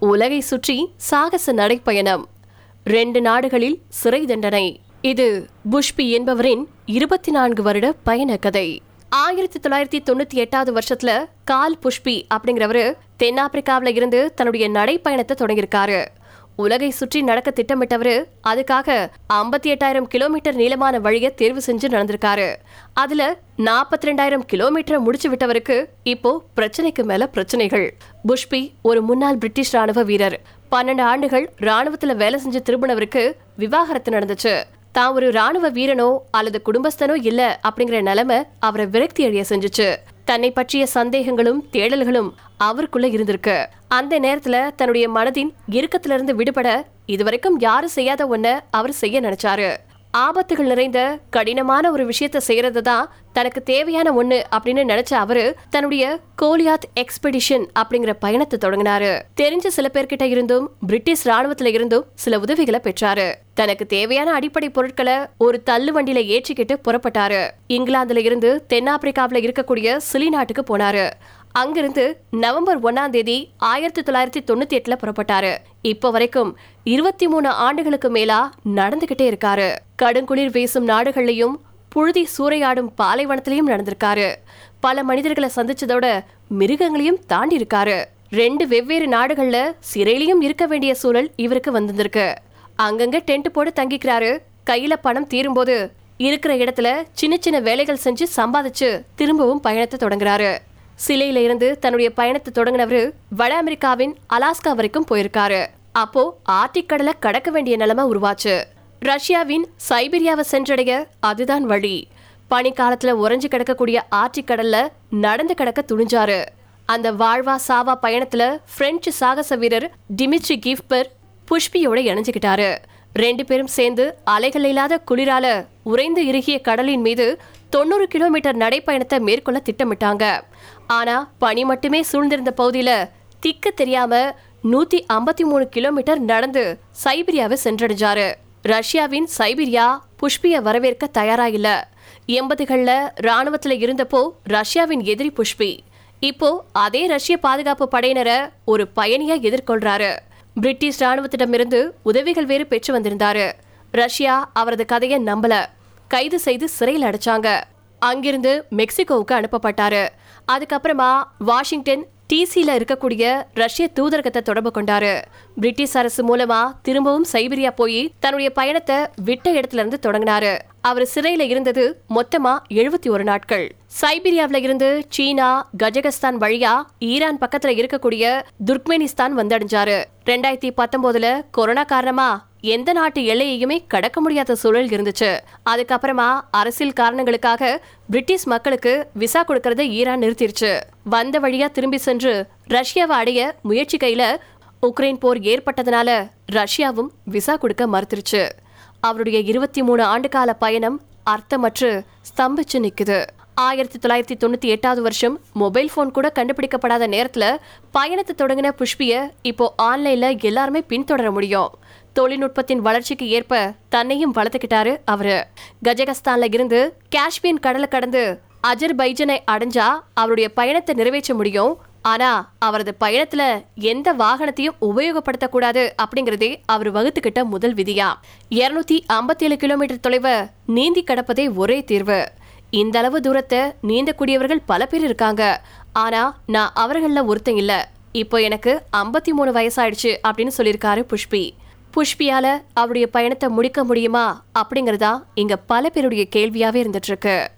உலகை சுற்றி சாகச நடைப்பயணம். ரெண்டு நாடுகளில் சிறை தண்டனை. இது புஷ்பி என்பவரின் இருபத்தி நான்கு வருட பயண கதை. ஆயிரத்தி தொள்ளாயிரத்தி தொண்ணூத்தி எட்டாவது வருஷத்துல கால் புஷ்பி அப்படிங்கிறவரு தென்னாப்பிரிக்காவில இருந்து தன்னுடைய நடைப்பயணத்தை தொடங்கியிருக்காரு. உலகை சுற்றி நடக்க திட்டமிட்டவரு அதுக்காக ஐம்பத்தி எட்டாயிரம் கிலோமீட்டர் நீளமான வழியை தேர்வு செஞ்சு நடந்திருக்காரு. அதுல நாற்பத்தி ரெண்டாயிரம் கிலோமீட்டரை முடிச்சு விட்டவருக்கு இப்போ பிரச்சனைக்கு மேல பிரச்சனைகள். புஷ்பி ஒரு முன்னாள் பிரிட்டிஷ் ராணுவ வீரர். பன்னெண்டு ஆண்டுகள் ராணுவத்துல வேலை செஞ்சு திரும்பினவருக்கு விவாகரத்து நடந்துச்சு. தான் ஒரு ராணுவ வீரனோ அல்லது குடும்பஸ்தனோ இல்ல அப்படிங்கிற நிலைமை அவரை விரக்தி அடைய செஞ்சுச்சு. தன்னை பற்றிய சந்தேகங்களும் தேடல்களும் அவருக்குள்ள இருந்திருக்கு. அந்த நேரத்துல தன்னுடைய மனதின் இறுக்கத்திலிருந்து விடுபட இதுவரைக்கும் யாரும் செய்யாத ஒன்ன அவர் செய்ய நினைச்சாரு. ஆபத்துகள் நிறைந்த கடினமான ஒரு விஷயத்த செய்யறது தான் தனக்கு தேவையான ஒண்ணு அப்படின்னு நினைச்ச அவரு தன்னுடைய கோலியாத் எக்ஸ்பெடிஷன் அப்படிங்கிற பயணத்தை தொடங்கினாரு. தெரிஞ்ச சில பேர்கிட்ட இருந்தும் பிரிட்டிஷ் ராணுவத்துல இருந்தும் சில உதவிகளை பெற்றாரு. தனக்கு தேவையான அடிப்படை பொருட்களை ஒரு தள்ளு வண்டியில ஏற்றிக்கிட்டு புறப்பட்டாரு. இங்கிலாந்துல இருந்து தென்னாப்பிரிக்காவில இருக்கக்கூடிய சிலி நாட்டுக்கு போனாரு. அங்கிருந்து நவம்பர் ஒன்னாம் தேதி ஆயிரத்தி தொள்ளாயிரத்தி தொண்ணூத்தி எட்டுல புறப்பட்டாரு. இப்போ வரைக்கும் இருபத்தி மூணு ஆண்டுகளுக்கு மேலா நடந்துகிட்டே இருக்காரு. கடுங்குளிர் வீசும் நாடுகள்லயும் புழுதி சூறையாடும் பாலைவனத்திலையும் நடந்திருக்காரு. பல மனிதர்களை சந்திச்சதோட மிருகங்களையும் தாண்டி இருக்காரு. ரெண்டு வெவ்வேறு நாடுகள்ல சிறையிலையும் இருக்க வேண்டிய சூழல் இவருக்கு வந்திருக்கு அங்கங்க டென்ட் போட்டு தங்கிக்கிறாரு. கையில பணம் தீரும்போது இருக்கிற இடத்துல சின்ன சின்ன வேலைகள் செஞ்சு சம்பாதிச்சு திரும்பவும் பயணத்தை தொடங்குறாரு. சிலையில இருந்து தன்னுடைய பயணத்தை தொடங்கினவரு வட அமெரிக்காவின் அலாஸ்கா வரைக்கும் போயிருக்காரு. அப்போ ஆர்டிக் கடலை கடக்க வேண்டிய நிலைமை உருவாச்சு. ரஷ்யாவின் சைபீரியாவை சென்றடைய அதுதான் வழி. பனிக்காலத்துல உறைஞ்சு கிடக்கக்கூடிய ஆர்டிக் கடல்ல நடந்து கிடக்க துணிஞ்சாரு. அந்த வாழ்வா சாவா பயணத்துல பிரெஞ்சு சாகச வீரர் டிமிட்ரி கிஃப்பர் புஷ்பியோட இணைஞ்சுக்கிட்டாரு. ரெண்டு பேரும் சேர்ந்து அலைகள் இல்லாத குளிரால உறைந்து இறுகிய கடலின் மீது தொண்ணூறு கிலோமீட்டர் நடைப்பயணத்தை மேற்கொள்ள திட்டமிட்டாங்க. ஆனா பனி மட்டுமே சூழ்ந்திருந்த பகுதியில திக்க தெரியாம நூத்தி ஐம்பத்தி மூணு கிலோமீட்டர் நடந்து சைபீரியாவை சென்றடைஞ்சாரு. ரஷ்யாவின் சைபீரியா புஷ்பிய வரவேற்க தயாரா இல்ல எண்பதுகள்ல ராணுவத்துல இருந்தப்போ ரஷ்யாவின் எதிரி புஷ்பி. இப்போ அதே ரஷ்ய பாதுகாப்பு படையினரை ஒரு பயணியா எதிர்கொள்றாரு. பிரிட்டிஷ் ராணுவத்திடமிருந்து உதவிகள் வேறு பெற்று வந்திருந்தாரு. ரஷ்யா அவரது கதையை நம்பல. கைது செய்து சிறையில் அடைச்சாங்க. அங்கிருந்து மெக்சிகோவுக்கு அனுப்பப்பட்டாரு. அதுக்கப்புறமா வாஷிங்டன் டிசியில் இருக்கக்கூடிய ரஷ்ய தூதரகத்தை தொடர்பு கொண்டாரு. பிரிட்டிஷ் அரசு மூலமா திரும்பவும் சைபீரியா போய் தன்னுடைய பயணத்தை விட்ட இடத்துல இருந்து தொடங்கினாரு. அவர் சிறையில இருந்தது மொத்தமா எழுபத்தி ஒரு நாட்கள். சைபீரியாவில இருந்து சீனா கஜகஸ்தான் வழியா ஈரான் பக்கத்துல இருக்கக்கூடிய துர்க்மெனிஸ்தான் வந்தடைஞ்சாரு. ரெண்டாயிரத்தி பத்தொன்பதுல கொரோனா காரணமா எந்த நாட்டு எல்லையையுமே கடக்க முடியாத சூழல் இருந்துச்சு. அதுக்கப்புறமா அரசியல் காரணங்களுக்காக பிரிட்டிஷ் மக்களுக்கு விசா கொடுக்கறத ஈரான் நிறுத்திருச்சு. வந்த வழியா திரும்பி சென்று ரஷ்யாவை அடைய முயற்சி கையில உக்ரைன் போர் ஏற்பட்டதுனால ரஷ்யாவும் விசா கொடுக்க மறுத்துருச்சு. அவருடைய இருபத்தி மூணு ஆண்டுகால பயணம் அர்த்தமற்று ஸ்தம்பிச்சு நிற்குது ஆயிரத்தி தொள்ளாயிரத்தி தொண்ணூற்றி எட்டாவது வருஷம் மொபைல் ஃபோன் கூட கண்டுபிடிக்கப்படாத நேரத்தில் பயணத்தை தொடங்கின புஷ்பியை இப்போ ஆன்லைனில் எல்லாருமே பின்தொடர முடியும். தொழில்நுட்பத்தின் வளர்ச்சிக்கு ஏற்ப தன்னையும் வளர்த்துக்கிட்டாரு அவரு. கஜகஸ்தான்ல இருந்து காஷ்மீர் கடலை கடந்து அஜர்பைஜனை அடைஞ்சா அவருடைய பயணத்தை நிறைவேற்ற முடியும். ஆனா அவரது பயணத்துல எந்த வாகனத்தையும் உபயோகப்படுத்தக்கூடாது அப்படிங்கறதே அவர் வகுத்துக்கிட்ட முதல் விதியா. இருநூத்தி ஐம்பத்தி ஏழு கிலோமீட்டர் தொலைவை நீந்தி கடப்பதே ஒரே தீர்வு. இந்த அளவு தூரத்தை நீந்தக்கூடியவர்கள் பல பேர் இருக்காங்க. ஆனா நான் அவர்கள ஒருத்தன் இல்ல. இப்போ எனக்கு ஐம்பத்தி மூணு வயசாயிடுச்சு அப்படின்னு சொல்லியிருக்காரு புஷ்பி. புஷ்பியால அவருடைய பயணத்தை முடிக்க முடியுமா அப்படிங்கறதா இங்க பல பேருடைய கேள்வியாவே இருந்துட்டு இருக்கு.